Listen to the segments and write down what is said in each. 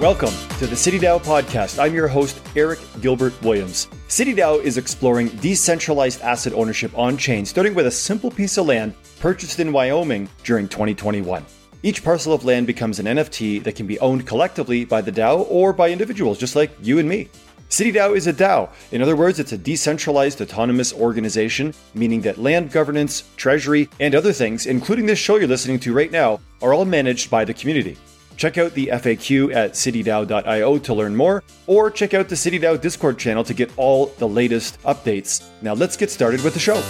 Welcome to the CityDAO podcast. I'm your host, Eric Gilbert Williams. CityDAO is exploring decentralized asset ownership on chain, starting with a simple piece of land purchased in Wyoming during 2021. Each parcel of land becomes an NFT that can be owned collectively by the DAO or by individuals just like you and me. CityDAO is a DAO. In other words, it's a decentralized autonomous organization, meaning that land governance, treasury, and other things, including this show you're listening to right now, are all managed by the community. Check out the FAQ at citydao.io to learn more, or check out the CityDAO Discord channel to get all the latest updates. Now let's get started with the show.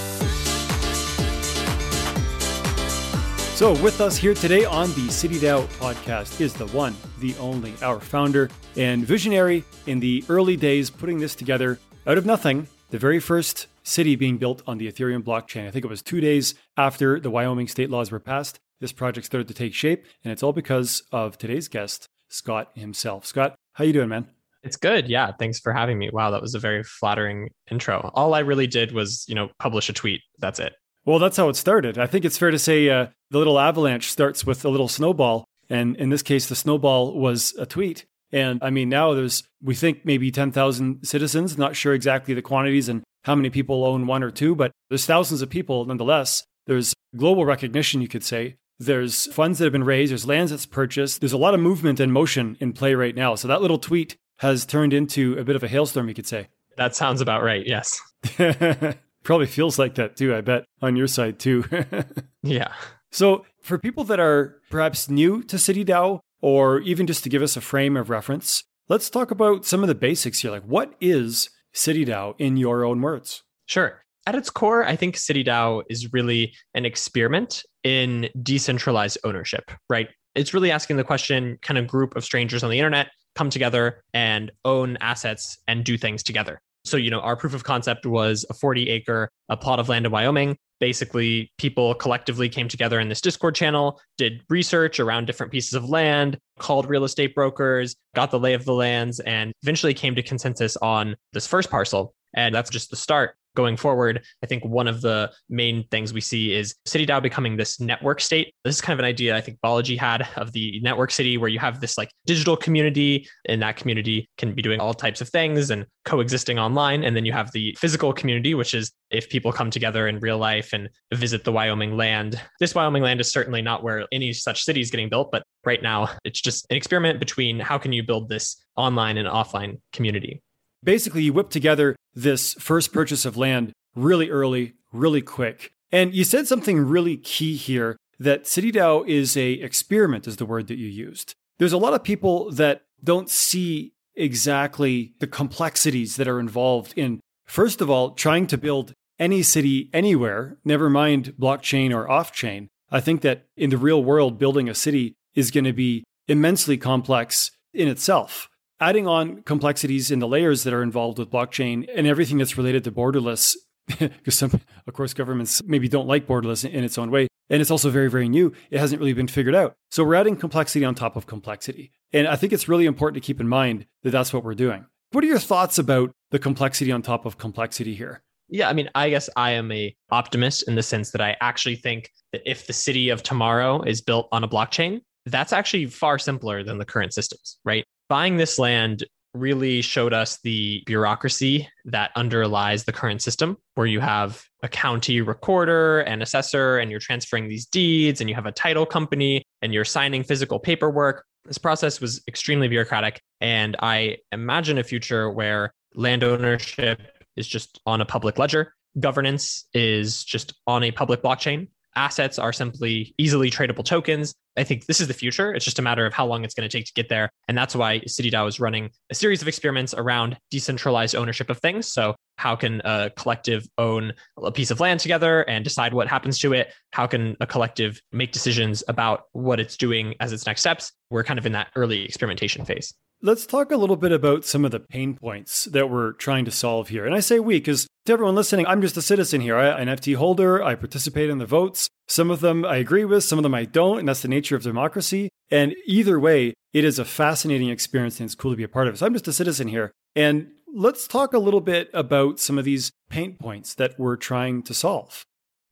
So, with us here today on the CityDAO podcast is the one, the only, our founder and visionary in the early days putting this together out of nothing, the very first city being built on the Ethereum blockchain. I think it was two days after the Wyoming state laws were passed this project started to take shape, and it's all because of today's guest, Scott himself. Scott, how you doing, man? It's good. Yeah. Thanks for having me. Wow, that was a very flattering intro. All I really did was, you know, publish a tweet. That's it. Well, that's how it started. I think it's fair to say uh, the little avalanche starts with a little snowball. And in this case, the snowball was a tweet. And I mean, now there's, we think maybe 10,000 citizens, not sure exactly the quantities and how many people own one or two, but there's thousands of people nonetheless. There's global recognition, you could say, there's funds that have been raised, there's lands that's purchased. There's a lot of movement and motion in play right now. So that little tweet has turned into a bit of a hailstorm, you could say. That sounds about right. Yes. Probably feels like that too, I bet, on your side too. yeah. So, for people that are perhaps new to CityDAO, or even just to give us a frame of reference, let's talk about some of the basics here. Like, what is CityDAO in your own words? Sure at its core, I think CityDAO is really an experiment in decentralized ownership, right? It's really asking the question kind of group of strangers on the internet come together and own assets and do things together. So, you know, our proof of concept was a 40 acre a plot of land in Wyoming. Basically, people collectively came together in this Discord channel, did research around different pieces of land, called real estate brokers, got the lay of the lands, and eventually came to consensus on this first parcel. And that's just the start going forward, I think one of the main things we see is CityDAO becoming this network state. This is kind of an idea I think Balaji had of the network city where you have this like digital community and that community can be doing all types of things and coexisting online. And then you have the physical community, which is if people come together in real life and visit the Wyoming land. This Wyoming land is certainly not where any such city is getting built, but right now it's just an experiment between how can you build this online and offline community basically you whip together this first purchase of land really early, really quick. And you said something really key here that CityDAO is a experiment is the word that you used. There's a lot of people that don't see exactly the complexities that are involved in first of all trying to build any city anywhere, never mind blockchain or off-chain. I think that in the real world building a city is going to be immensely complex in itself adding on complexities in the layers that are involved with blockchain and everything that's related to borderless because some of course governments maybe don't like borderless in its own way and it's also very very new. It hasn't really been figured out. So we're adding complexity on top of complexity. And i think it's really important to keep in mind that that's what we're doing. What are your thoughts about the complexity on top of complexity here? Yeah i mean i guess i am a optimist in the sense that i actually think that if the city of tomorrow is built on a blockchain that's actually far simpler than the current systems right buying this land really showed us the bureaucracy that underlies the current system, where you have a county recorder and assessor, and you're transferring these deeds, and you have a title company, and you're signing physical paperwork. This process was extremely bureaucratic. And I imagine a future where land ownership is just on a public ledger, governance is just on a public blockchain, assets are simply easily tradable tokens. I think this is the future. It's just a matter of how long it's going to take to get there. And that's why CityDAO is running a series of experiments around decentralized ownership of things. So, how can a collective own a piece of land together and decide what happens to it? How can a collective make decisions about what it's doing as its next steps? We're kind of in that early experimentation phase. Let's talk a little bit about some of the pain points that we're trying to solve here. And I say we because to everyone listening, I'm just a citizen here. I, an FT holder. I participate in the votes. Some of them I agree with, some of them I don't. And that's the nature of democracy. And either way, it is a fascinating experience and it's cool to be a part of it. So I'm just a citizen here. And let's talk a little bit about some of these pain points that we're trying to solve.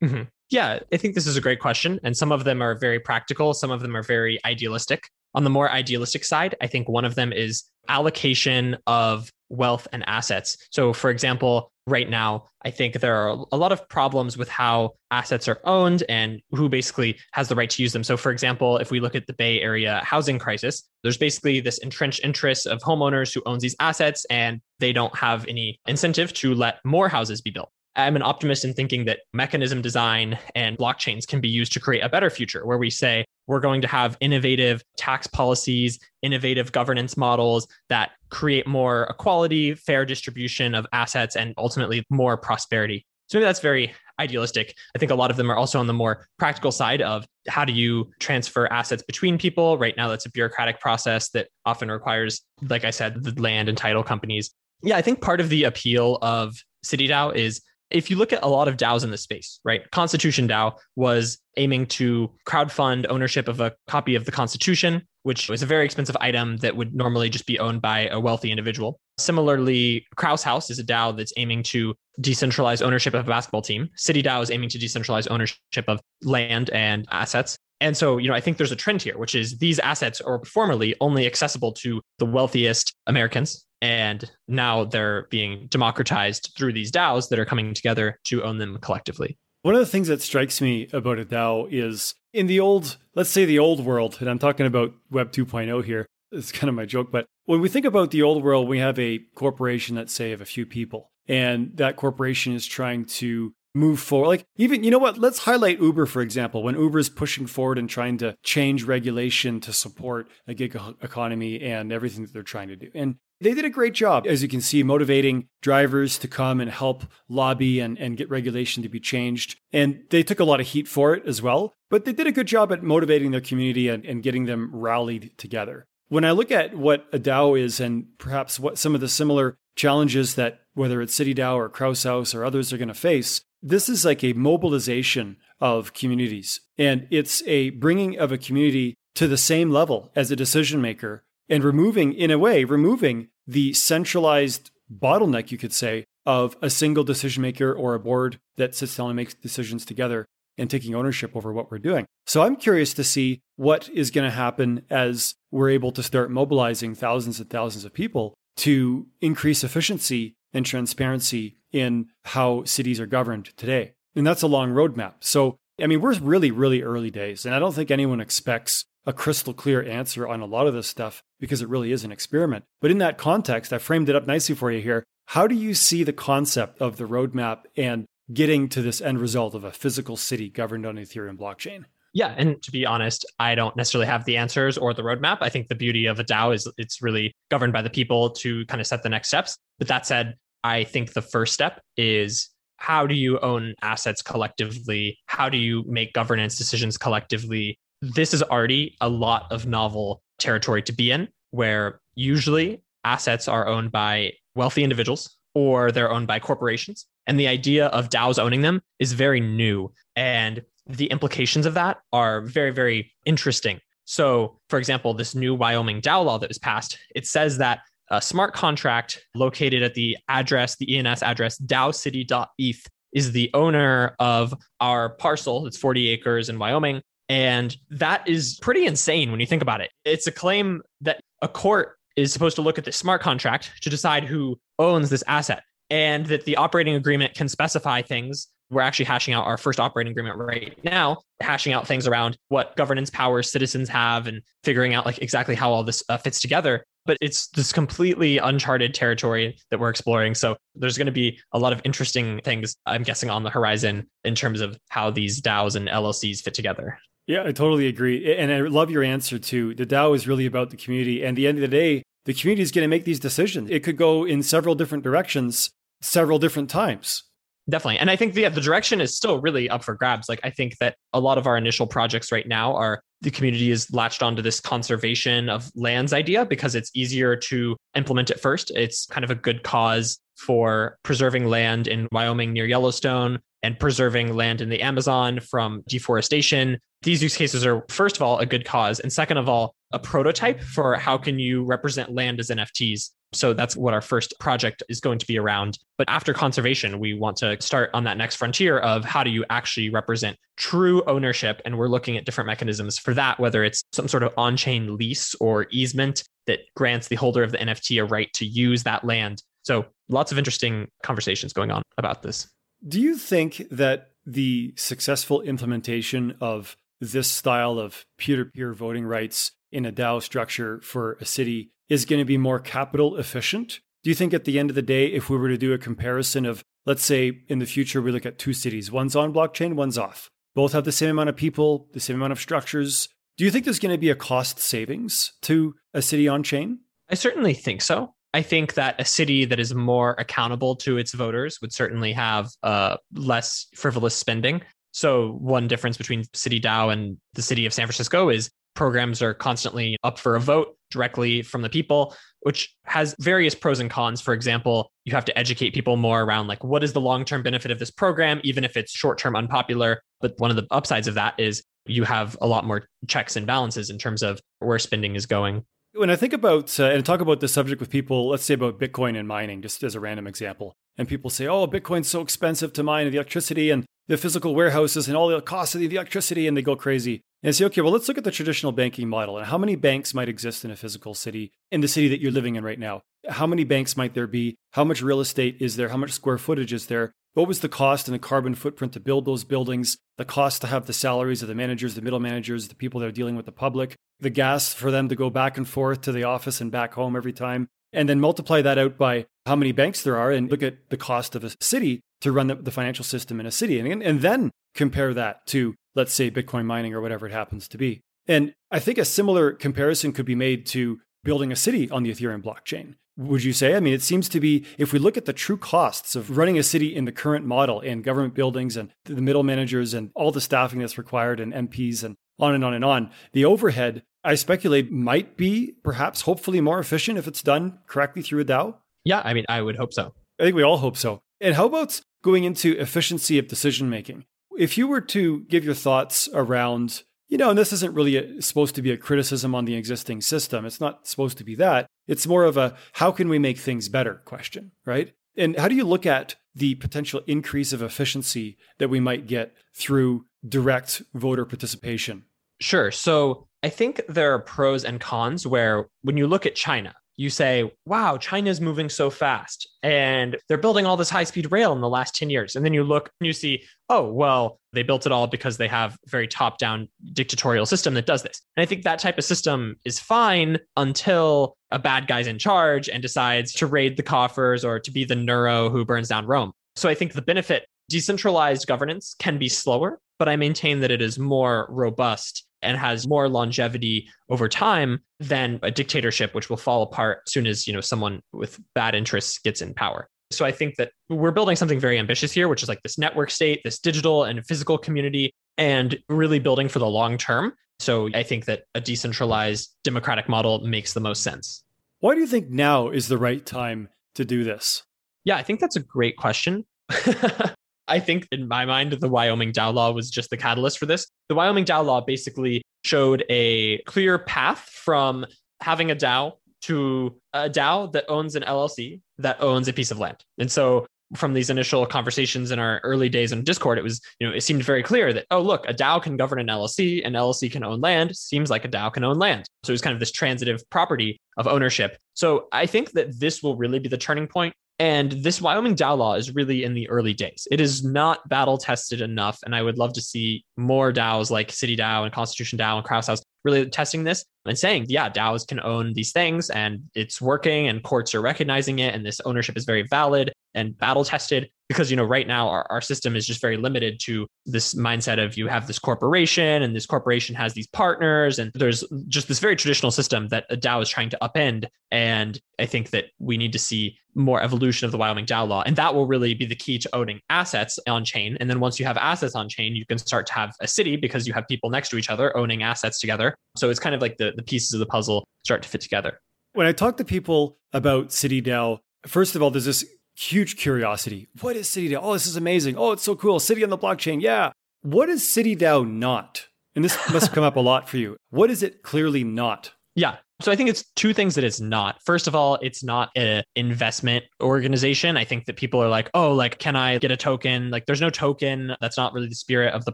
Mm-hmm. Yeah, I think this is a great question. And some of them are very practical, some of them are very idealistic. On the more idealistic side, I think one of them is allocation of wealth and assets. So, for example, right now, I think there are a lot of problems with how assets are owned and who basically has the right to use them. So, for example, if we look at the Bay Area housing crisis, there's basically this entrenched interest of homeowners who owns these assets and they don't have any incentive to let more houses be built. I'm an optimist in thinking that mechanism design and blockchains can be used to create a better future where we say we're going to have innovative tax policies, innovative governance models that create more equality, fair distribution of assets, and ultimately more prosperity. So maybe that's very idealistic. I think a lot of them are also on the more practical side of how do you transfer assets between people? Right now, that's a bureaucratic process that often requires, like I said, the land and title companies. Yeah, I think part of the appeal of CityDAO is if you look at a lot of DAOs in the space, right? Constitution DAO was aiming to crowdfund ownership of a copy of the Constitution, which was a very expensive item that would normally just be owned by a wealthy individual. Similarly, Krause House is a DAO that's aiming to decentralize ownership of a basketball team. City DAO is aiming to decentralize ownership of land and assets. And so, you know, I think there's a trend here, which is these assets are formerly only accessible to the wealthiest Americans and now they're being democratized through these DAOs that are coming together to own them collectively. One of the things that strikes me about a DAO is in the old, let's say the old world, and I'm talking about Web 2.0 here. It's kind of my joke, but when we think about the old world, we have a corporation that say of a few people, and that corporation is trying to move forward. Like even you know what? Let's highlight Uber for example. When Uber is pushing forward and trying to change regulation to support a gig economy and everything that they're trying to do, and they did a great job, as you can see, motivating drivers to come and help lobby and, and get regulation to be changed. And they took a lot of heat for it as well, but they did a good job at motivating their community and, and getting them rallied together. When I look at what a DAO is and perhaps what some of the similar challenges that whether it's City DAO or Krause House or others are going to face, this is like a mobilization of communities. And it's a bringing of a community to the same level as a decision maker and removing, in a way, removing the centralized bottleneck, you could say, of a single decision maker or a board that sits down and makes decisions together and taking ownership over what we're doing. So I'm curious to see what is going to happen as we're able to start mobilizing thousands and thousands of people to increase efficiency and transparency in how cities are governed today. And that's a long roadmap. So, I mean, we're really, really early days. And I don't think anyone expects a crystal clear answer on a lot of this stuff because it really is an experiment. But in that context, I framed it up nicely for you here. How do you see the concept of the roadmap and getting to this end result of a physical city governed on Ethereum blockchain? Yeah, and to be honest, I don't necessarily have the answers or the roadmap. I think the beauty of a DAO is it's really governed by the people to kind of set the next steps. But that said, I think the first step is how do you own assets collectively? How do you make governance decisions collectively? this is already a lot of novel territory to be in, where usually assets are owned by wealthy individuals or they're owned by corporations. And the idea of DAOs owning them is very new. And the implications of that are very, very interesting. So, for example, this new Wyoming DAO law that was passed, it says that a smart contract located at the address, the ENS address, DAOcity.eth, is the owner of our parcel It's 40 acres in Wyoming and that is pretty insane when you think about it. It's a claim that a court is supposed to look at the smart contract to decide who owns this asset and that the operating agreement can specify things. We're actually hashing out our first operating agreement right now, hashing out things around what governance powers citizens have and figuring out like exactly how all this uh, fits together. But it's this completely uncharted territory that we're exploring. So there's going to be a lot of interesting things, I'm guessing, on the horizon in terms of how these DAOs and LLCs fit together. Yeah, I totally agree. And I love your answer too. The DAO is really about the community. And the end of the day, the community is going to make these decisions. It could go in several different directions, several different times. Definitely. And I think the, the direction is still really up for grabs. Like, I think that a lot of our initial projects right now are the community is latched onto this conservation of lands idea because it's easier to implement it first. It's kind of a good cause for preserving land in Wyoming near Yellowstone and preserving land in the Amazon from deforestation. These use cases are, first of all, a good cause. And second of all, a prototype for how can you represent land as NFTs. So that's what our first project is going to be around. But after conservation, we want to start on that next frontier of how do you actually represent true ownership? And we're looking at different mechanisms for that, whether it's some sort of on chain lease or easement that grants the holder of the NFT a right to use that land. So lots of interesting conversations going on about this. Do you think that the successful implementation of this style of peer to peer voting rights in a DAO structure for a city is going to be more capital efficient? Do you think at the end of the day, if we were to do a comparison of, let's say in the future, we look at two cities, one's on blockchain, one's off, both have the same amount of people, the same amount of structures. Do you think there's going to be a cost savings to a city on chain? I certainly think so. I think that a city that is more accountable to its voters would certainly have uh, less frivolous spending. So, one difference between City DAO and the city of San Francisco is programs are constantly up for a vote directly from the people, which has various pros and cons. For example, you have to educate people more around like what is the long term benefit of this program, even if it's short term unpopular. But one of the upsides of that is you have a lot more checks and balances in terms of where spending is going. When I think about uh, and talk about this subject with people, let's say about Bitcoin and mining, just as a random example, and people say, oh, Bitcoin's so expensive to mine the electricity and the physical warehouses and all the costs of the electricity, and they go crazy. And say, okay, well, let's look at the traditional banking model and how many banks might exist in a physical city, in the city that you're living in right now. How many banks might there be? How much real estate is there? How much square footage is there? What was the cost and the carbon footprint to build those buildings? The cost to have the salaries of the managers, the middle managers, the people that are dealing with the public, the gas for them to go back and forth to the office and back home every time. And then multiply that out by how many banks there are and look at the cost of a city to run the, the financial system in a city. And, and then compare that to, let's say, Bitcoin mining or whatever it happens to be. And I think a similar comparison could be made to building a city on the Ethereum blockchain. Would you say? I mean, it seems to be, if we look at the true costs of running a city in the current model and government buildings and the middle managers and all the staffing that's required and MPs and on and on and on, the overhead, I speculate, might be perhaps hopefully more efficient if it's done correctly through a DAO. Yeah, I mean, I would hope so. I think we all hope so. And how about going into efficiency of decision making? If you were to give your thoughts around you know, and this isn't really a, supposed to be a criticism on the existing system. It's not supposed to be that. It's more of a how can we make things better question, right? And how do you look at the potential increase of efficiency that we might get through direct voter participation? Sure. So I think there are pros and cons where when you look at China, you say, wow, China's moving so fast and they're building all this high speed rail in the last 10 years. And then you look and you see, oh, well, they built it all because they have a very top down dictatorial system that does this. And I think that type of system is fine until a bad guy's in charge and decides to raid the coffers or to be the Nero who burns down Rome. So I think the benefit decentralized governance can be slower, but I maintain that it is more robust and has more longevity over time than a dictatorship which will fall apart as soon as you know someone with bad interests gets in power. So i think that we're building something very ambitious here which is like this network state this digital and physical community and really building for the long term. So i think that a decentralized democratic model makes the most sense. Why do you think now is the right time to do this? Yeah i think that's a great question I think in my mind, the Wyoming DAO law was just the catalyst for this. The Wyoming DAO law basically showed a clear path from having a DAO to a DAO that owns an LLC that owns a piece of land. And so from these initial conversations in our early days in Discord, it was, you know, it seemed very clear that, oh, look, a DAO can govern an LLC, an LLC can own land. Seems like a DAO can own land. So it was kind of this transitive property of ownership. So I think that this will really be the turning point. And this Wyoming DAO law is really in the early days. It is not battle tested enough. And I would love to see more DAOs like City DAO and Constitution DAO and Krause House really testing this and saying, yeah, DAOs can own these things and it's working and courts are recognizing it and this ownership is very valid and battle tested because you know right now our, our system is just very limited to this mindset of you have this corporation and this corporation has these partners and there's just this very traditional system that a DAO is trying to upend. And I think that we need to see more evolution of the Wyoming DAO law. And that will really be the key to owning assets on chain. And then once you have assets on chain you can start to have a city because you have people next to each other owning assets together. So it's kind of like the the pieces of the puzzle start to fit together. When I talk to people about City DAO, first of all, there's this huge curiosity. What is City DAO? Oh, this is amazing. Oh, it's so cool. City on the blockchain. Yeah. What is City DAO not? And this must come up a lot for you. What is it clearly not? Yeah. So I think it's two things that it's not. First of all, it's not an investment organization. I think that people are like, oh, like, can I get a token? Like, there's no token. That's not really the spirit of the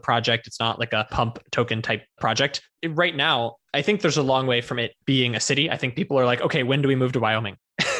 project. It's not like a pump token type project. Right now, I think there's a long way from it being a city. I think people are like, okay, when do we move to Wyoming?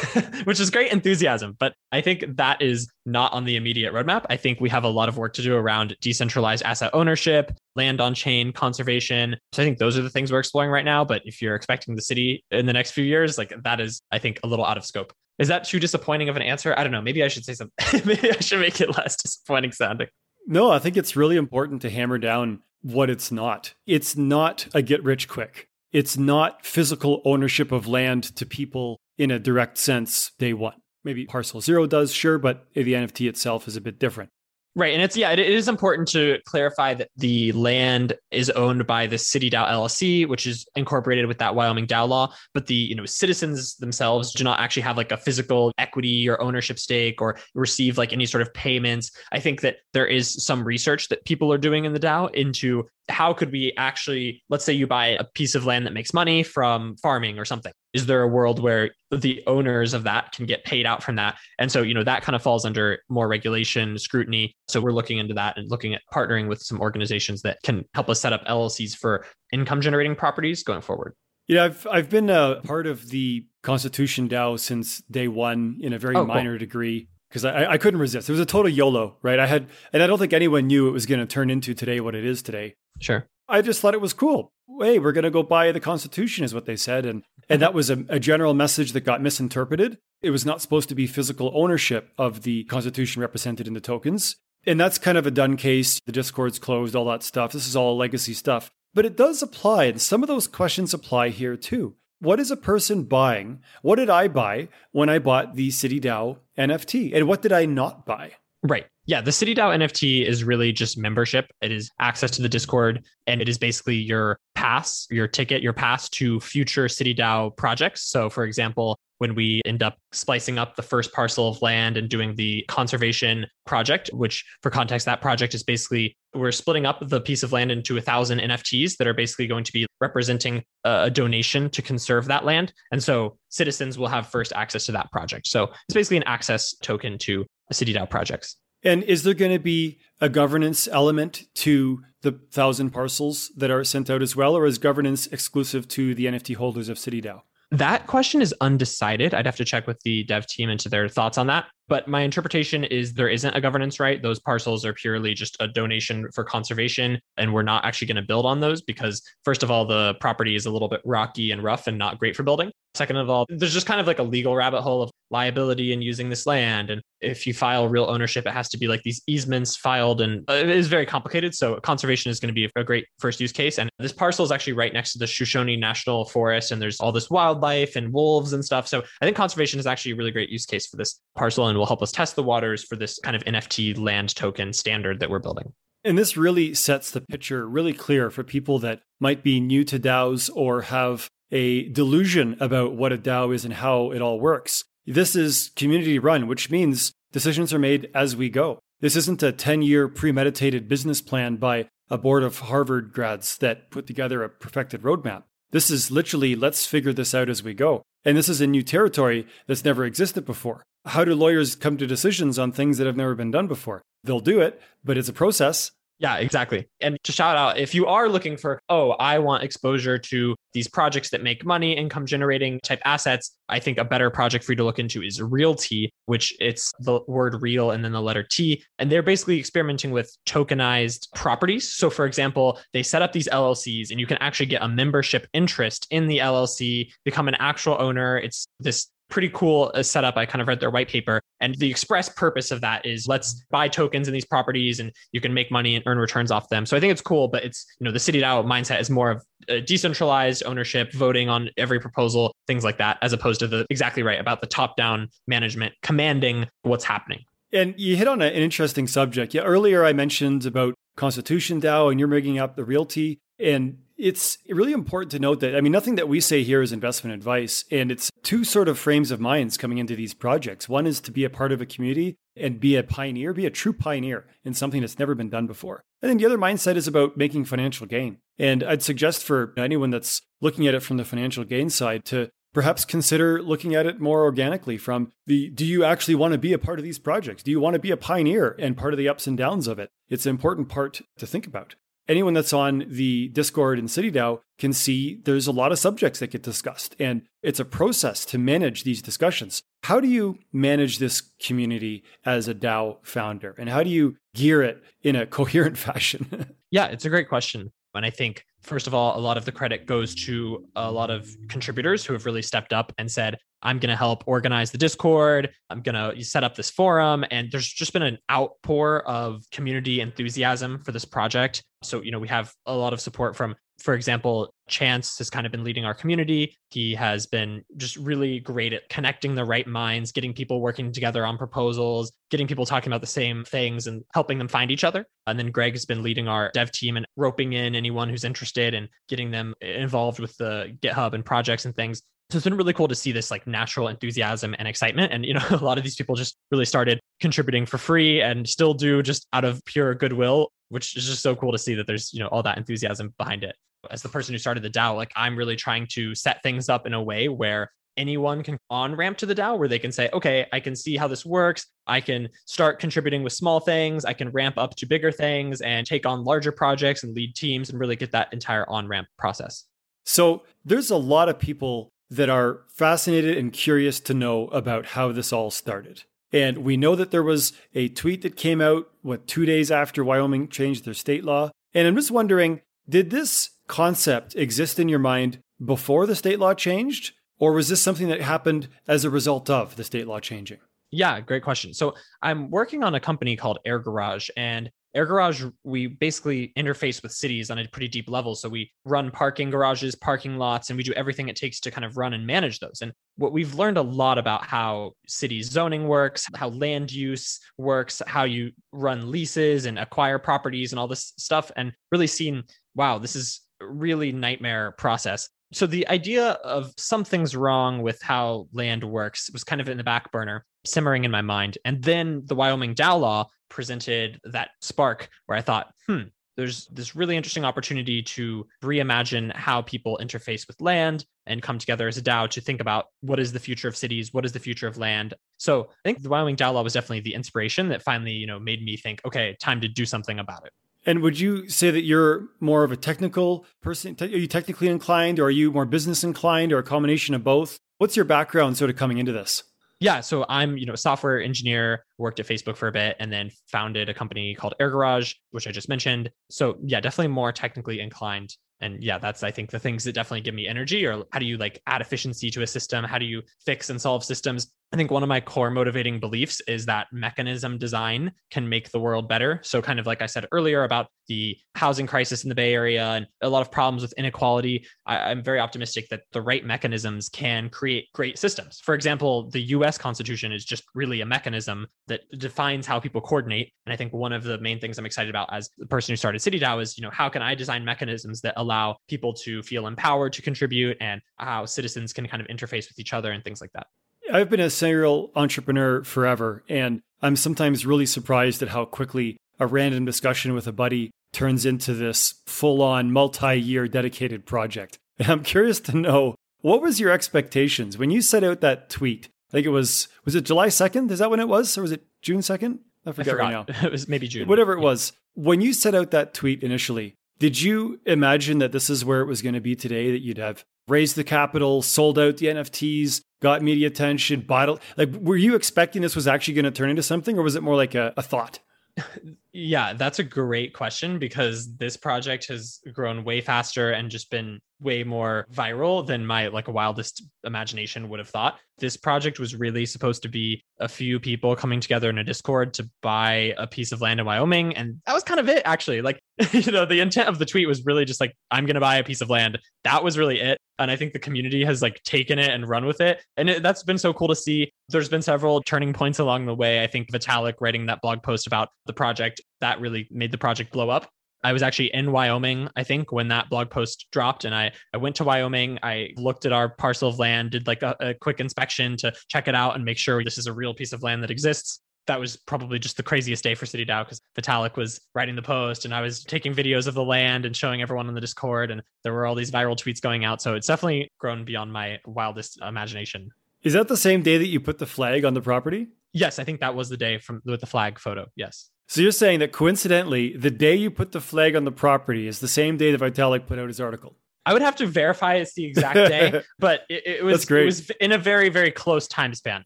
which is great enthusiasm. But I think that is not on the immediate roadmap. I think we have a lot of work to do around decentralized asset ownership, land on chain conservation. So I think those are the things we're exploring right now. But if you're expecting the city in the next few years, like that is, I think, a little out of scope. Is that too disappointing of an answer? I don't know. Maybe I should say something. Maybe I should make it less disappointing sounding. No, I think it's really important to hammer down what it's not. It's not a get rich quick. It's not physical ownership of land to people in a direct sense day one. Maybe Parcel Zero does, sure, but the NFT itself is a bit different. Right. And it's, yeah, it is important to clarify that the land is owned by the City DAO LLC, which is incorporated with that Wyoming DAO law. But the, you know, citizens themselves do not actually have like a physical equity or ownership stake or receive like any sort of payments. I think that there is some research that people are doing in the DAO into how could we actually, let's say you buy a piece of land that makes money from farming or something is there a world where the owners of that can get paid out from that and so you know that kind of falls under more regulation scrutiny so we're looking into that and looking at partnering with some organizations that can help us set up llcs for income generating properties going forward yeah i've i've been a part of the constitution dao since day one in a very oh, minor cool. degree because I, I couldn't resist. It was a total YOLO, right? I had, and I don't think anyone knew it was going to turn into today what it is today. Sure. I just thought it was cool. Hey, we're going to go buy the Constitution, is what they said, and and that was a, a general message that got misinterpreted. It was not supposed to be physical ownership of the Constitution represented in the tokens, and that's kind of a done case. The Discord's closed, all that stuff. This is all legacy stuff, but it does apply, and some of those questions apply here too. What is a person buying? What did I buy when I bought the City DAO NFT, and what did I not buy? Right. Yeah, the City DAO NFT is really just membership. It is access to the Discord, and it is basically your pass, your ticket, your pass to future City DAO projects. So, for example, when we end up splicing up the first parcel of land and doing the conservation project, which for context, that project is basically we're splitting up the piece of land into a thousand NFTs that are basically going to be representing a donation to conserve that land. And so citizens will have first access to that project. So it's basically an access token to City DAO projects. And is there going to be a governance element to the thousand parcels that are sent out as well, or is governance exclusive to the NFT holders of CityDAO? That question is undecided. I'd have to check with the dev team into their thoughts on that. But my interpretation is there isn't a governance right. Those parcels are purely just a donation for conservation. And we're not actually going to build on those because, first of all, the property is a little bit rocky and rough and not great for building. Second of all, there's just kind of like a legal rabbit hole of liability in using this land. And if you file real ownership, it has to be like these easements filed, and uh, it is very complicated. So conservation is going to be a great first use case. And this parcel is actually right next to the Shoshone National Forest, and there's all this wildlife and wolves and stuff. So I think conservation is actually a really great use case for this parcel, and will help us test the waters for this kind of NFT land token standard that we're building. And this really sets the picture really clear for people that might be new to DAOs or have a delusion about what a DAO is and how it all works. This is community run, which means decisions are made as we go. This isn't a 10 year premeditated business plan by a board of Harvard grads that put together a perfected roadmap. This is literally, let's figure this out as we go. And this is a new territory that's never existed before. How do lawyers come to decisions on things that have never been done before? They'll do it, but it's a process. Yeah, exactly. And to shout out, if you are looking for, oh, I want exposure to these projects that make money, income generating type assets, I think a better project for you to look into is RealT, which it's the word real and then the letter T. And they're basically experimenting with tokenized properties. So, for example, they set up these LLCs and you can actually get a membership interest in the LLC, become an actual owner. It's this pretty cool uh, setup. I kind of read their white paper. And the express purpose of that is let's buy tokens in these properties and you can make money and earn returns off them. So I think it's cool, but it's, you know, the City DAO mindset is more of decentralized ownership, voting on every proposal, things like that, as opposed to the exactly right about the top down management commanding what's happening. And you hit on an interesting subject. Yeah, earlier I mentioned about Constitution DAO and you're bringing up the RealT. And it's really important to note that, I mean, nothing that we say here is investment advice. And it's two sort of frames of minds coming into these projects. One is to be a part of a community and be a pioneer, be a true pioneer in something that's never been done before. And then the other mindset is about making financial gain. And I'd suggest for anyone that's looking at it from the financial gain side to perhaps consider looking at it more organically from the do you actually want to be a part of these projects? Do you want to be a pioneer and part of the ups and downs of it? It's an important part to think about. Anyone that's on the Discord and CityDAO can see there's a lot of subjects that get discussed, and it's a process to manage these discussions. How do you manage this community as a DAO founder, and how do you gear it in a coherent fashion? yeah, it's a great question. And I think, first of all, a lot of the credit goes to a lot of contributors who have really stepped up and said, I'm going to help organize the Discord. I'm going to set up this forum. And there's just been an outpour of community enthusiasm for this project. So, you know, we have a lot of support from, for example, Chance has kind of been leading our community. He has been just really great at connecting the right minds, getting people working together on proposals, getting people talking about the same things and helping them find each other. And then Greg has been leading our dev team and roping in anyone who's interested and getting them involved with the GitHub and projects and things. It's been really cool to see this like natural enthusiasm and excitement. And, you know, a lot of these people just really started contributing for free and still do just out of pure goodwill, which is just so cool to see that there's, you know, all that enthusiasm behind it. As the person who started the DAO, like I'm really trying to set things up in a way where anyone can on ramp to the DAO where they can say, okay, I can see how this works. I can start contributing with small things. I can ramp up to bigger things and take on larger projects and lead teams and really get that entire on ramp process. So there's a lot of people that are fascinated and curious to know about how this all started. And we know that there was a tweet that came out, what, two days after Wyoming changed their state law. And I'm just wondering did this concept exist in your mind before the state law changed? Or was this something that happened as a result of the state law changing? Yeah, great question. So I'm working on a company called AirGarage, and AirGarage, we basically interface with cities on a pretty deep level. So we run parking garages, parking lots, and we do everything it takes to kind of run and manage those. And what we've learned a lot about how city zoning works, how land use works, how you run leases and acquire properties and all this stuff, and really seen, wow, this is really nightmare process. So the idea of something's wrong with how land works was kind of in the back burner, simmering in my mind. And then the Wyoming DAO law presented that spark where I thought, hmm, there's this really interesting opportunity to reimagine how people interface with land and come together as a DAO to think about what is the future of cities, what is the future of land. So I think the Wyoming DAO law was definitely the inspiration that finally, you know, made me think, okay, time to do something about it. And would you say that you're more of a technical person? Are you technically inclined or are you more business inclined or a combination of both? What's your background sort of coming into this? Yeah, so I'm, you know, a software engineer, worked at Facebook for a bit and then founded a company called AirGarage, which I just mentioned. So, yeah, definitely more technically inclined and yeah that's i think the things that definitely give me energy or how do you like add efficiency to a system how do you fix and solve systems i think one of my core motivating beliefs is that mechanism design can make the world better. So kind of like i said earlier about the housing crisis in the bay area and a lot of problems with inequality I, am very optimistic that the right mechanisms can create great systems. For example the us constitution is just really a mechanism that defines how people coordinate. And i think one of the main things i'm excited about as the person who started CityDAO is you know how can i design mechanisms that allow allow people to feel empowered to contribute and how citizens can kind of interface with each other and things like that. I've been a serial entrepreneur forever, and I'm sometimes really surprised at how quickly a random discussion with a buddy turns into this full on multi year dedicated project. And I'm curious to know what was your expectations when you set out that tweet? I think it was, was it July 2nd? Is that when it was? Or was it June 2nd? I forget I right now. it was maybe June. Whatever it was. When you set out that tweet initially, did you imagine that this is where it was going to be today? That you'd have raised the capital, sold out the NFTs, got media attention, bought it. like were you expecting this was actually going to turn into something, or was it more like a, a thought? yeah, that's a great question because this project has grown way faster and just been way more viral than my like wildest imagination would have thought. This project was really supposed to be a few people coming together in a Discord to buy a piece of land in Wyoming. And that was kind of it, actually. Like, you know, the intent of the tweet was really just like, I'm going to buy a piece of land. That was really it. And I think the community has like taken it and run with it. And it, that's been so cool to see. There's been several turning points along the way. I think Vitalik writing that blog post about the project that really made the project blow up I was actually in Wyoming, I think, when that blog post dropped. And I, I went to Wyoming. I looked at our parcel of land, did like a, a quick inspection to check it out and make sure this is a real piece of land that exists that was probably just the craziest day for City DAO because Vitalik was writing the post and I was taking videos of the land and showing everyone on the Discord, and there were all these viral tweets going out. So it's definitely grown beyond my wildest imagination. Is that the same day that you put the flag on the property? Yes, I think that was the day from with the flag photo. Yes. So you're saying that coincidentally, the day you put the flag on the property is the same day that Vitalik put out his article. I would have to verify it's the exact day, but it, it was it was in a very very close time span.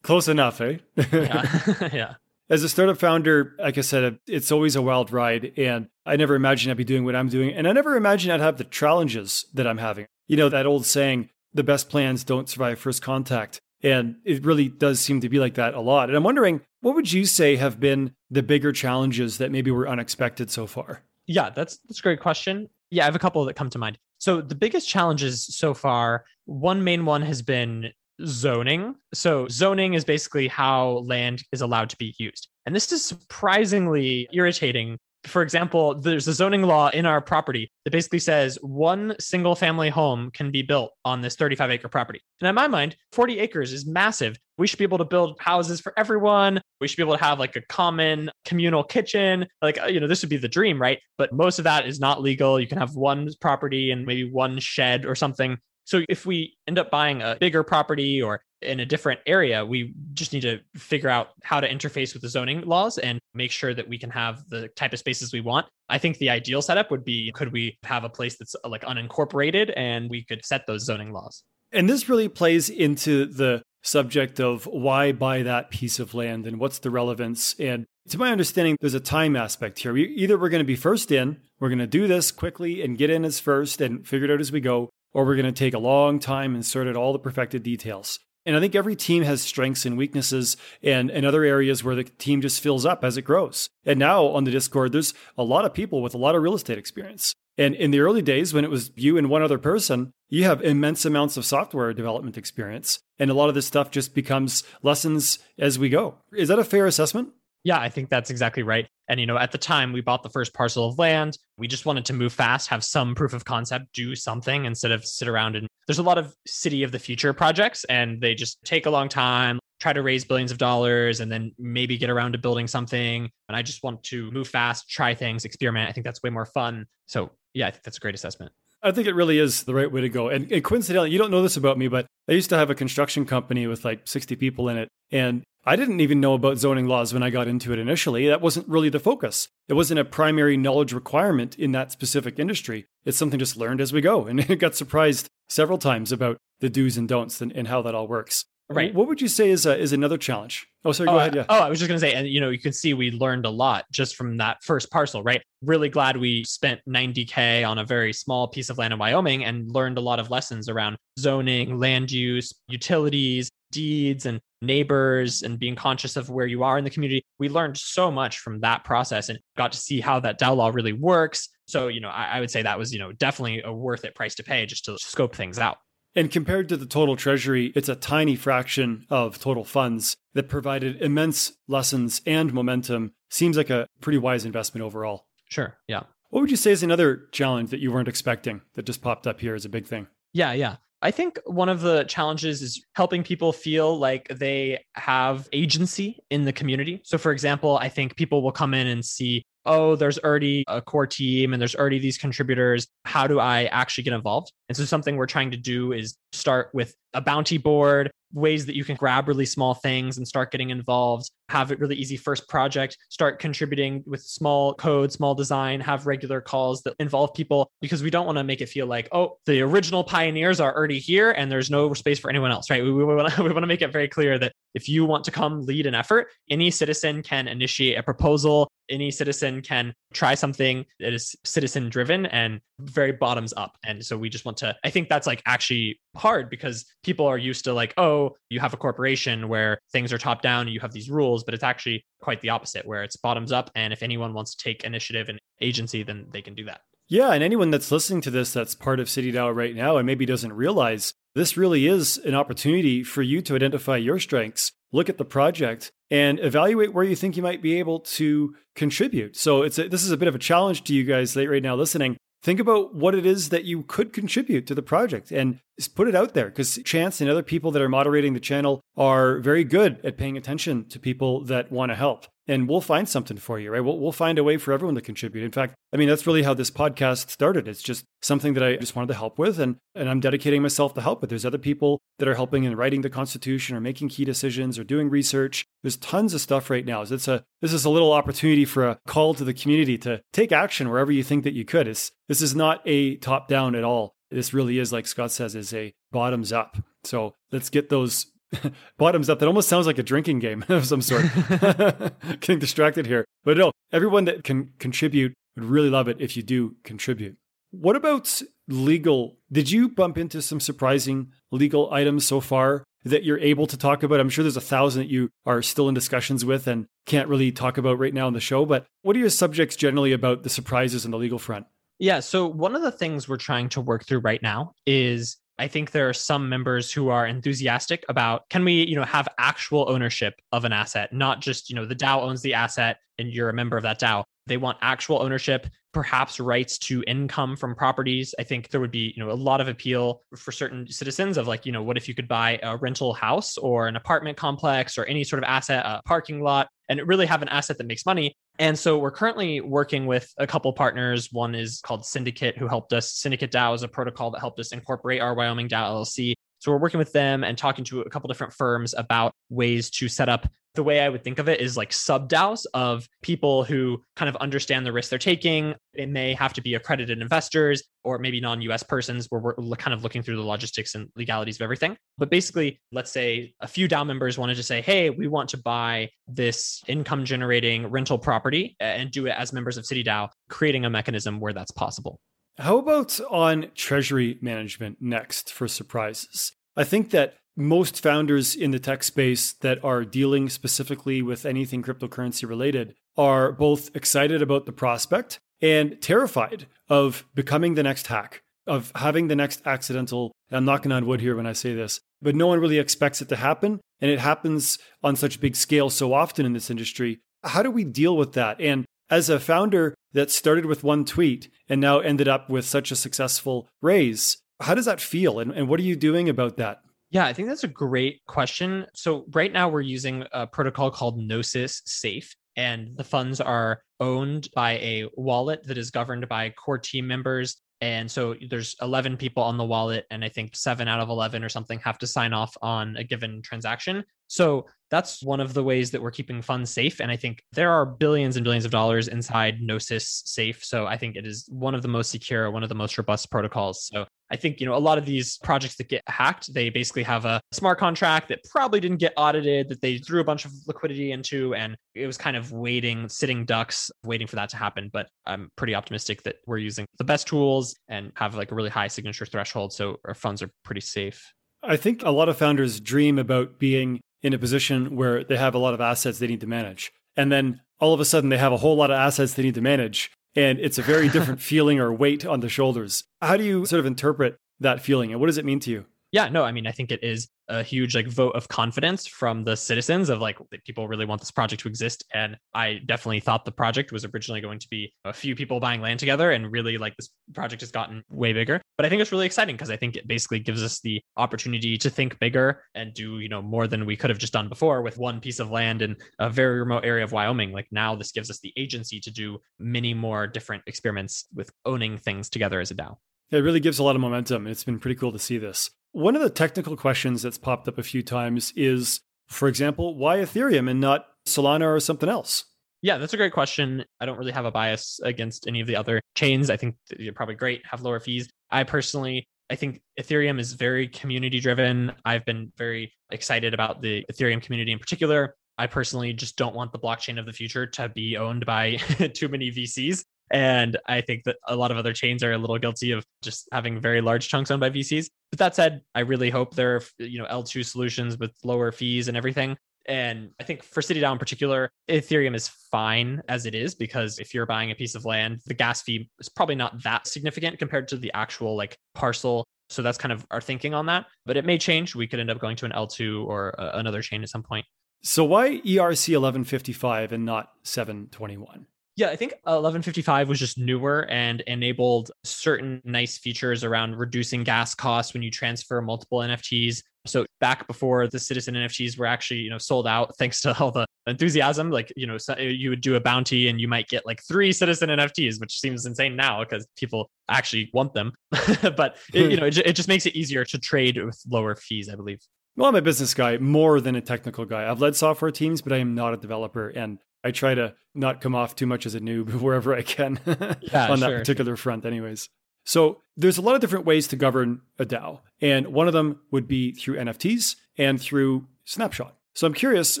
Close enough, eh? yeah. yeah. As a startup founder, like I said, it's always a wild ride. And I never imagined I'd be doing what I'm doing. And I never imagined I'd have the challenges that I'm having. You know, that old saying, the best plans don't survive first contact. And it really does seem to be like that a lot. And I'm wondering, what would you say have been the bigger challenges that maybe were unexpected so far? Yeah, that's that's a great question. Yeah, I have a couple that come to mind. So the biggest challenges so far, one main one has been zoning. So, zoning is basically how land is allowed to be used. And this is surprisingly irritating. For example, there's a zoning law in our property that basically says one single family home can be built on this 35 acre property. And in my mind, 40 acres is massive. We should be able to build houses for everyone. We should be able to have like a common communal kitchen. Like, uh, you know, this would be the dream, right? But most of that is not legal. You can have one property and maybe one shed or something. So if we end up buying a bigger property or in a different area, we just need to figure out how to interface with the zoning laws and make sure that we can have the type of spaces we want. I think the ideal setup would be could we have a place that's uh, like unincorporated and we could set those zoning laws. And this really plays into the subject of why buy that piece of land and what's the relevance. And to my understanding, there's a time aspect here. We, either we're going to be first in, we're going to do this quickly and get in as first and figure it out as we go, or we're going to take a long time and sort out all the perfected details. And I think every team has strengths and weaknesses and, and other areas where the team just fills up as it grows. And now on the Discord, there's a lot of people with a lot of real estate experience. And in the early days, when it was you and one other person, you have immense amounts of software development experience. And a lot of this stuff just becomes lessons as we go. Is that a fair assessment? Yeah, I think that's exactly right. And, you know, at the time we bought the first parcel of land, we just wanted to move fast, have some proof of concept, do something instead of sit around and there's a lot of city of the future projects and they just take a long time, try to raise billions of dollars and then maybe get around to building something. And I just want to move fast, try things, experiment. I think that's way more fun. So, yeah, I think that's a great assessment. I think it really is the right way to go. And, and, coincidentally, you don't know this about me, but I used to have a construction company with like 60 people in it. And I didn't even know about zoning laws when I got into it initially. That wasn't really the focus. It wasn't a primary knowledge requirement in that specific industry. It's something just learned as we go. And it got surprised several times about the do's and don'ts and, and how that all works. Right. What would you say is a, is another challenge? Oh, sorry. Go oh, ahead. Yeah. Oh, I was just going to say, and you know, you can see we learned a lot just from that first parcel, right? Really glad we spent 90k on a very small piece of land in Wyoming and learned a lot of lessons around zoning, land use, utilities, deeds, and neighbors, and being conscious of where you are in the community. We learned so much from that process and got to see how that DAO law really works. So, you know, I, I would say that was, you know, definitely a worth it price to pay just to scope things out. And compared to the total treasury, it's a tiny fraction of total funds that provided immense lessons and momentum. Seems like a pretty wise investment overall. Sure. Yeah. What would you say is another challenge that you weren't expecting that just popped up here as a big thing? Yeah, yeah. I think one of the challenges is helping people feel like they have agency in the community. So, for example, I think people will come in and see oh, there's already a core team and there's already these contributors. How do I actually get involved? And so something we're trying to do is start with a bounty board, ways that you can grab really small things and start getting involved, have it really easy first project, start contributing with small code, small design, have regular calls that involve people because we don't want to make it feel like, oh, the original pioneers are already here and there's no space for anyone else, right? We, we, want to, make it very clear that if you want to come lead an effort, any citizen can initiate a proposal. Any citizen can try something that is citizen driven and very bottoms up. And so we just want to, I think that's like actually hard because people are used to like, oh, you have a corporation where things are top down you have these rules, but it's actually quite the opposite where it's bottoms up. And if anyone wants to take initiative and agency, then they can do that. Yeah, and anyone that's listening to this that's part of CityDAO right now and maybe doesn't realize this really is an opportunity for you to identify your strengths, look at the project, and evaluate where you think you might be able to contribute. So it's a, this is a bit of a challenge to you guys late right now listening. Think about what it is that you could contribute to the project and put it out there because Chance and other people that are moderating the channel are very good at paying attention to people that want to help and we'll find something for you, right? We'll, we'll find a way for everyone to contribute. In fact, I mean, that's really how this podcast started. It's just something that I just wanted to help with, and, and I'm dedicating myself to help with. There's other people that are helping in writing the Constitution or making key decisions or doing research. There's tons of stuff right now. It's a this is a little opportunity for a call to the community to take action wherever you think that you could. It's, this is not a top down at all. This really is, like Scott says, is a bottoms up. So let's get those bottoms up. That almost sounds like a drinking game of some sort. Getting distracted here. But no, everyone that can contribute would really love it if you do contribute. What about legal? Did you bump into some surprising legal items so far that you're able to talk about? I'm sure there's a thousand that you are still in discussions with and can't really talk about right now on the show, but what are your subjects generally about the surprises on the legal front? Yeah. So, one of the things we're trying to work through right now is I think there are some members who are enthusiastic about can we, you know, have actual ownership of an asset, not just, you know, the DAO owns the asset and you're a member of that DAO. They want actual ownership, perhaps rights to income from properties. I think there would be, you know, a lot of appeal for certain citizens of like, you know, what if you could buy a rental house or an apartment complex or any sort of asset, a parking lot, and really have an asset that makes money and so we're currently working with a couple partners. One is called Syndicate, who helped us. Syndicate DAO is a protocol that helped us incorporate our Wyoming DAO LLC. So we're working with them and talking to a couple different firms about ways to set up the way I would think of it is like sub DAOs of people who kind of understand the risk they're taking. It may have to be accredited investors or maybe non US persons where we're kind of looking through the logistics and legalities of everything. But basically, let's say a few DAO members wanted to say, hey, we want to buy this income generating rental property and do it as members of City DAO, creating a mechanism where that's possible. How about on treasury management next for surprises? I think that most founders in the tech space that are dealing specifically with anything cryptocurrency related are both excited about the prospect and terrified of becoming the next hack, of having the next accidental. I'm knocking on wood here when I say this, but no one really expects it to happen. And it happens on such big scale so often in this industry. How do we deal with that? And as a founder that started with one tweet and now ended up with such a successful raise, how does that feel? And, and what are you doing about that? Yeah, I think that's a great question. So, right now we're using a protocol called Gnosis Safe, and the funds are owned by a wallet that is governed by core team members. And so there's 11 people on the wallet, and I think seven out of 11 or something have to sign off on a given transaction. So that's one of the ways that we're keeping funds safe. And I think there are billions and billions of dollars inside Gnosis safe. So I think it is one of the most secure, one of the most robust protocols. So I think, you know, a lot of these projects that get hacked, they basically have a smart contract that probably didn't get audited, that they threw a bunch of liquidity into, and it was kind of waiting, sitting ducks, waiting for that to happen. But I'm pretty optimistic that we're using the best tools and have like a really high signature threshold. So our funds are pretty safe. I think a lot of founders dream about being in a position where they have a lot of assets they need to manage. And then all of a sudden they have a whole lot of assets they need to manage and it's a very different feeling or weight on the shoulders. How do you sort of interpret that feeling and what does it mean to you? Yeah, no, I mean, I think it is a huge like vote of confidence from the citizens of like people really want this project to exist and i definitely thought the project was originally going to be a few people buying land together and really like this project has gotten way bigger but i think it's really exciting because i think it basically gives us the opportunity to think bigger and do you know more than we could have just done before with one piece of land in a very remote area of wyoming like now this gives us the agency to do many more different experiments with owning things together as a dao it really gives a lot of momentum. It's been pretty cool to see this. One of the technical questions that's popped up a few times is, for example, why Ethereum and not Solana or something else? Yeah, that's a great question. I don't really have a bias against any of the other chains. I think you're probably great, have lower fees. I personally, I think Ethereum is very community driven. I've been very excited about the Ethereum community in particular. I personally just don't want the blockchain of the future to be owned by too many VCs. And I think that a lot of other chains are a little guilty of just having very large chunks owned by VCs. But that said, I really hope there are, you know, L2 solutions with lower fees and everything. And I think for CityDAO in particular, Ethereum is fine as it is because if you're buying a piece of land, the gas fee is probably not that significant compared to the actual like parcel. So that's kind of our thinking on that. But it may change. We could end up going to an L2 or uh, another chain at some point. So why ERC 1155 and not 721? Yeah, I think 1155 was just newer and enabled certain nice features around reducing gas costs when you transfer multiple NFTs. So back before the citizen NFTs were actually, you know, sold out thanks to all the enthusiasm, like, you know, so eh, you would do a bounty and you might get like three citizen NFTs, which seems insane now because people actually want them. but it, you know, it, it just makes it easier to trade with lower fees, I believe. Well, I'm a business guy more than a technical guy. I've led software teams, but I am not a developer. And I try to not come off too much as a noob wherever I can yeah, on that sure, particular front, anyways. So there's a lot of different ways to govern a DAO. And one of them would be through NFTs and through Snapshot. So I'm curious,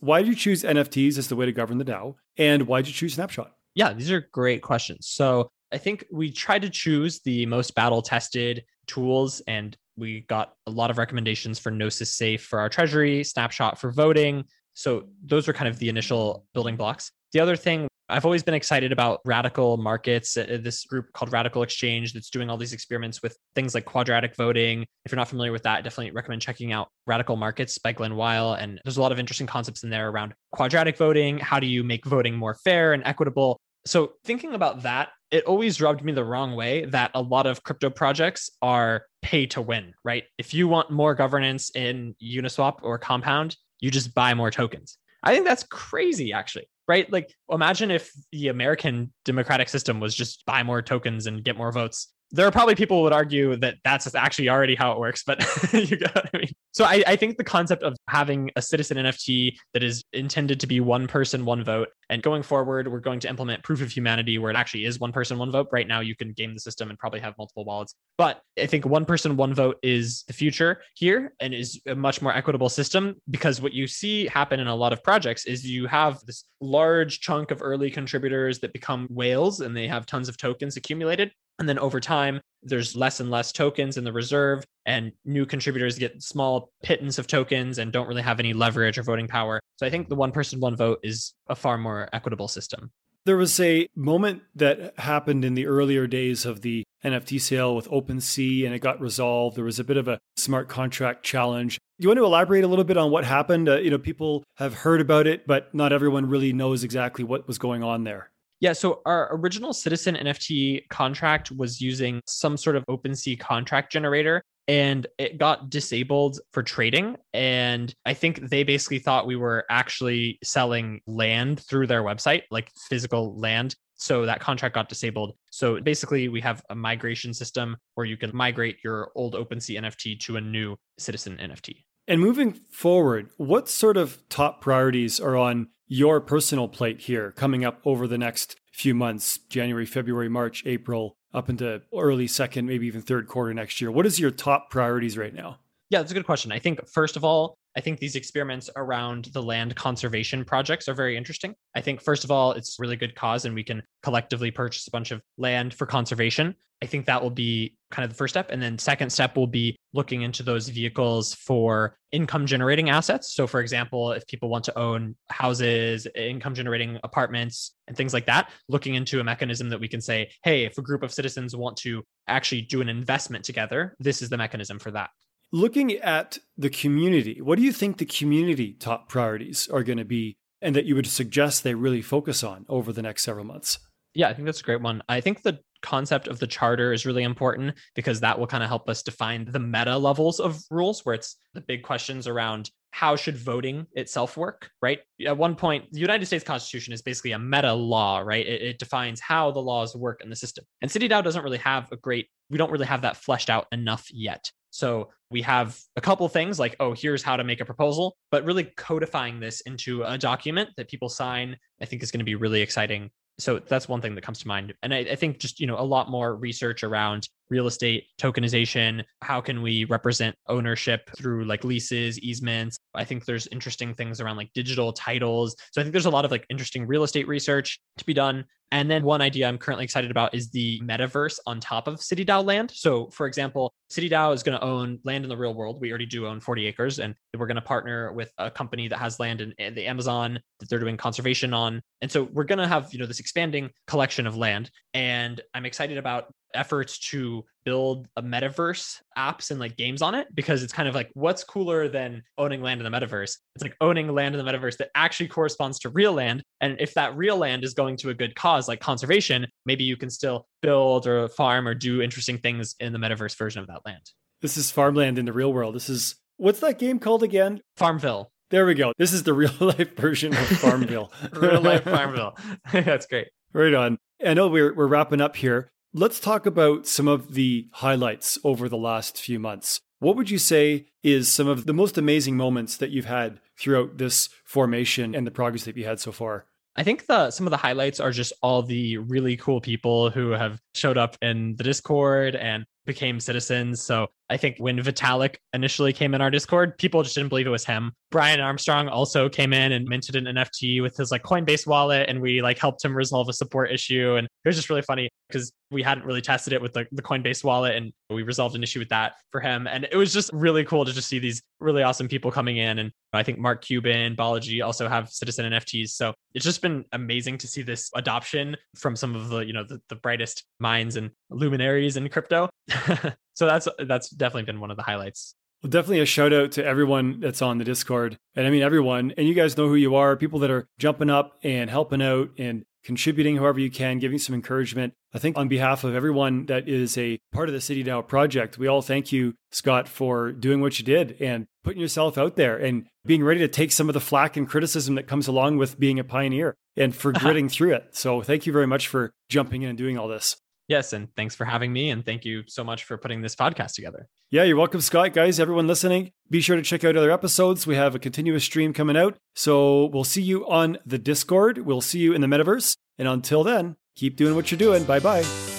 why did you choose NFTs as the way to govern the DAO? And why did you choose Snapshot? Yeah, these are great questions. So I think we tried to choose the most battle tested tools and we got a lot of recommendations for Gnosis Safe for our treasury, Snapshot for voting, so those were kind of the initial building blocks. The other thing, I've always been excited about radical markets, uh, this group called RadicalxChange that's doing all these experiments with things like quadratic voting. If you're not familiar with that, definitely recommend checking out Radical Markets by Glen Weyl. And there's a lot of interesting concepts in there around quadratic voting. How do you make voting more fair and equitable? So, thinking about that, it always rubbed me the wrong way that a lot of crypto projects are pay to win, right? If you want more governance in Uniswap or Compound, you just buy more tokens. I think that's crazy, actually, right? Like, imagine if the American democratic system was just buy more tokens and get more votes there are probably people would argue that that's actually already how it works, but you got what I mean. So I, I, think the concept of having a citizen NFT that is intended to be one person, one vote, and going forward, we're going to implement proof of humanity where it actually is one person, one vote. Right now, you can game the system and probably have multiple wallets, but I think one person, one vote is the future here and is a much more equitable system because what you see happen in a lot of projects is you have this large chunk of early contributors that become whales and they have tons of tokens accumulated and then over time, there's less and less tokens in the reserve, and new contributors get small pittance of tokens and don't really have any leverage or voting power. So I think the one person, one vote is a far more equitable system. There was a moment that happened in the earlier days of the NFT sale with OpenSea and it got resolved. There was a bit of a smart contract challenge. You want to elaborate a little bit on what happened? Uh, you know, people have heard about it, but not everyone really knows exactly what was going on there. Yeah, so our original Citizen NFT contract was using some sort of OpenSea contract generator and it got disabled for trading. And I think they basically thought we were actually selling land through their website, like physical land. So that contract got disabled. So basically, we have a migration system where you can migrate your old OpenSea NFT to a new Citizen NFT. And moving forward, what sort of top priorities are on your personal plate here coming up over the next few months January, February, March, April, up into early second, maybe even third quarter next year? What is your top priorities right now? Yeah, that's a good question. I think, first of all, I think these experiments around the land conservation projects are very interesting. I think, first of all, it's really good cause and we can collectively purchase a bunch of land for conservation. I think that will be kind of the first step. And then, second step will be looking into those vehicles for income generating assets. So, for example, if people want to own houses, income generating apartments, and things like that, looking into a mechanism that we can say, hey, if a group of citizens want to actually do an investment together, this is the mechanism for that. Looking at the community, what do you think the community top priorities are going to be and that you would suggest they really focus on over the next several months? Yeah, I think that's a great one. I think the concept of the charter is really important because that will kind of help us define the meta levels of rules where it's the big questions around how should voting itself work right at one point the united states constitution is basically a meta law right it, it defines how the laws work in the system and city CityDAO doesn't really have a great we don't really have that fleshed out enough yet so we have a couple things like, oh, here's how to make a proposal, but really codifying this into a document that people sign, I think is going to be really exciting. So that's one thing that comes to mind. And I, I think just, you know, a lot more research around real estate tokenization how can we represent ownership through like leases easements i think there's interesting things around like digital titles so i think there's a lot of like interesting real estate research to be done and then one idea i'm currently excited about is the metaverse on top of CityDAO land. So for example CityDAO is going to own land in the real world. We already do own 40 acres and we're going to partner with a company that has land in, in the amazon that they're doing conservation on. And so we're going to have you know this expanding collection of land and i'm excited about efforts to build a metaverse apps and like games on it because it's kind of like what's cooler than owning land in the metaverse? It's like owning land in the metaverse that actually corresponds to real land and if that real land is going to a good cause like conservation maybe you can still build or farm or do interesting things in the metaverse version of that land. This is farmland in the real world. This is what's that game called again? Farmville. There we go. This is the real life version of farmville. Real life farmville. That's great. Right on. I know we're, we're wrapping up here. Let's talk about some of the highlights over the last few months. What would you say is some of the most amazing moments that you've had throughout this formation and the progress that you had so far? I think the some of the highlights are just all the really cool people who have showed up in the Discord and became citizens. So I think when Vitalik initially came in our Discord, people just didn't believe it was him. Brian Armstrong also came in and minted an NFT with his like Coinbase wallet, and we like helped him resolve a support issue. And it was just really funny because we hadn't really tested it with the, the Coinbase wallet, and we resolved an issue with that for him. And it was just really cool to just see these really awesome people coming in. And I think Mark Cuban, Balaji also have citizen NFTs. So it's just been amazing to see this adoption from some of the you know the, the brightest minds and luminaries in crypto. so that's that's definitely been one of the highlights. Well, definitely a shout out to everyone that's on the Discord. And I mean, everyone, and you guys know who you are, people that are jumping up and helping out and contributing however you can, giving some encouragement. I think on behalf of everyone that is a part of the CityDAO project, we all thank you, Scott, for doing what you did and putting yourself out there and being ready to take some of the flack and criticism that comes along with being a pioneer and for gritting through it. So thank you very much for jumping in and doing all this. Yes, and thanks for having me. And thank you so much for putting this podcast together. Yeah, you're welcome, Scott. Guys, everyone listening, be sure to check out other episodes. We have a continuous stream coming out. So we'll see you on the Discord. We'll see you in the metaverse. And until then, keep doing what you're doing. Bye bye.